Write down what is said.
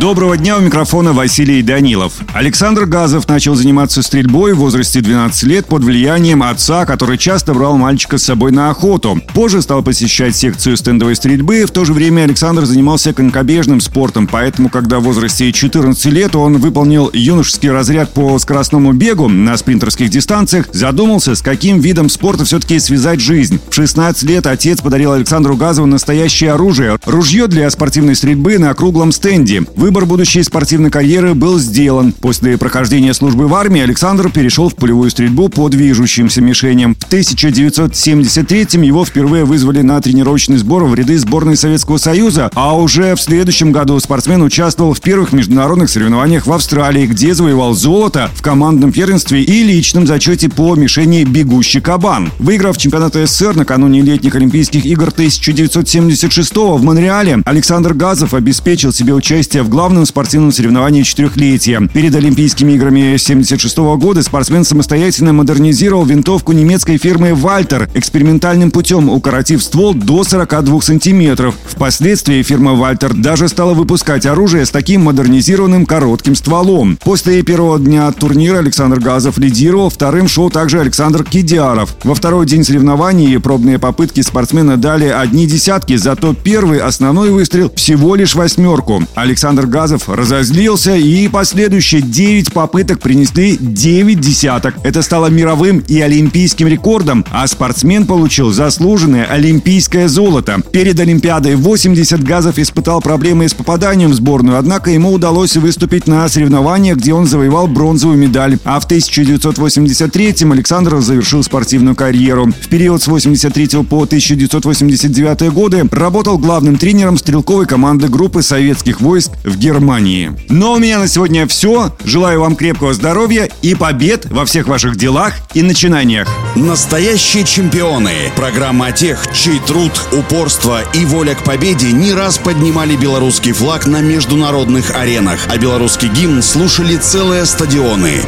Доброго дня, у микрофона Василий Данилов. Александр Газов начал заниматься стрельбой в возрасте 12 лет под влиянием отца, который часто брал мальчика с собой на охоту. Позже стал посещать секцию стендовой стрельбы. В то же время Александр занимался конькобежным спортом, поэтому, когда в возрасте 14 лет он выполнил юношеский разряд по скоростному бегу на спринтерских дистанциях, задумался, с каким видом спорта все-таки связать жизнь. В 16 лет отец подарил Александру Газову настоящее оружие – ружье для спортивной стрельбы на круглом стенде. Выбор будущей спортивной карьеры был сделан. После прохождения службы в армии Александр перешел в полевую стрельбу по движущимся мишеням. В 1973-м его впервые вызвали на тренировочный сбор в ряды сборной Советского Союза, а уже в следующем году спортсмен участвовал в первых международных соревнованиях в Австралии, где завоевал золото в командном первенстве и личном зачете по мишени «Бегущий кабан». Выиграв чемпионат СССР накануне летних Олимпийских игр 1976 в Монреале, Александр Газов обеспечил себе участие в главном спортивном соревновании четырехлетия. Перед Олимпийскими играми 1976 года спортсмен самостоятельно модернизировал винтовку немецкой фирмы «Вальтер» экспериментальным путем, укоротив ствол до 42 сантиметров. Впоследствии фирма «Вальтер» даже стала выпускать оружие с таким модернизированным коротким стволом. После первого дня турнира Александр Газов лидировал, вторым шел также Александр Кидиаров. Во второй день соревнований пробные попытки спортсмена дали одни десятки, зато первый основной выстрел всего лишь восьмерку. Александр Александр Газов разозлился, и последующие 9 попыток принесли 9 десяток. Это стало мировым и олимпийским рекордом, а спортсмен получил заслуженное олимпийское золото. Перед Олимпиадой 80 Газов испытал проблемы с попаданием в сборную, однако ему удалось выступить на соревнованиях, где он завоевал бронзовую медаль. А в 1983-м Александр завершил спортивную карьеру. В период с 83 по 1989 годы работал главным тренером стрелковой команды группы советских войск в Германии. Но у меня на сегодня все. Желаю вам крепкого здоровья и побед во всех ваших делах и начинаниях. Настоящие чемпионы. Программа о тех, чей труд, упорство и воля к победе не раз поднимали белорусский флаг на международных аренах, а белорусский гимн слушали целые стадионы.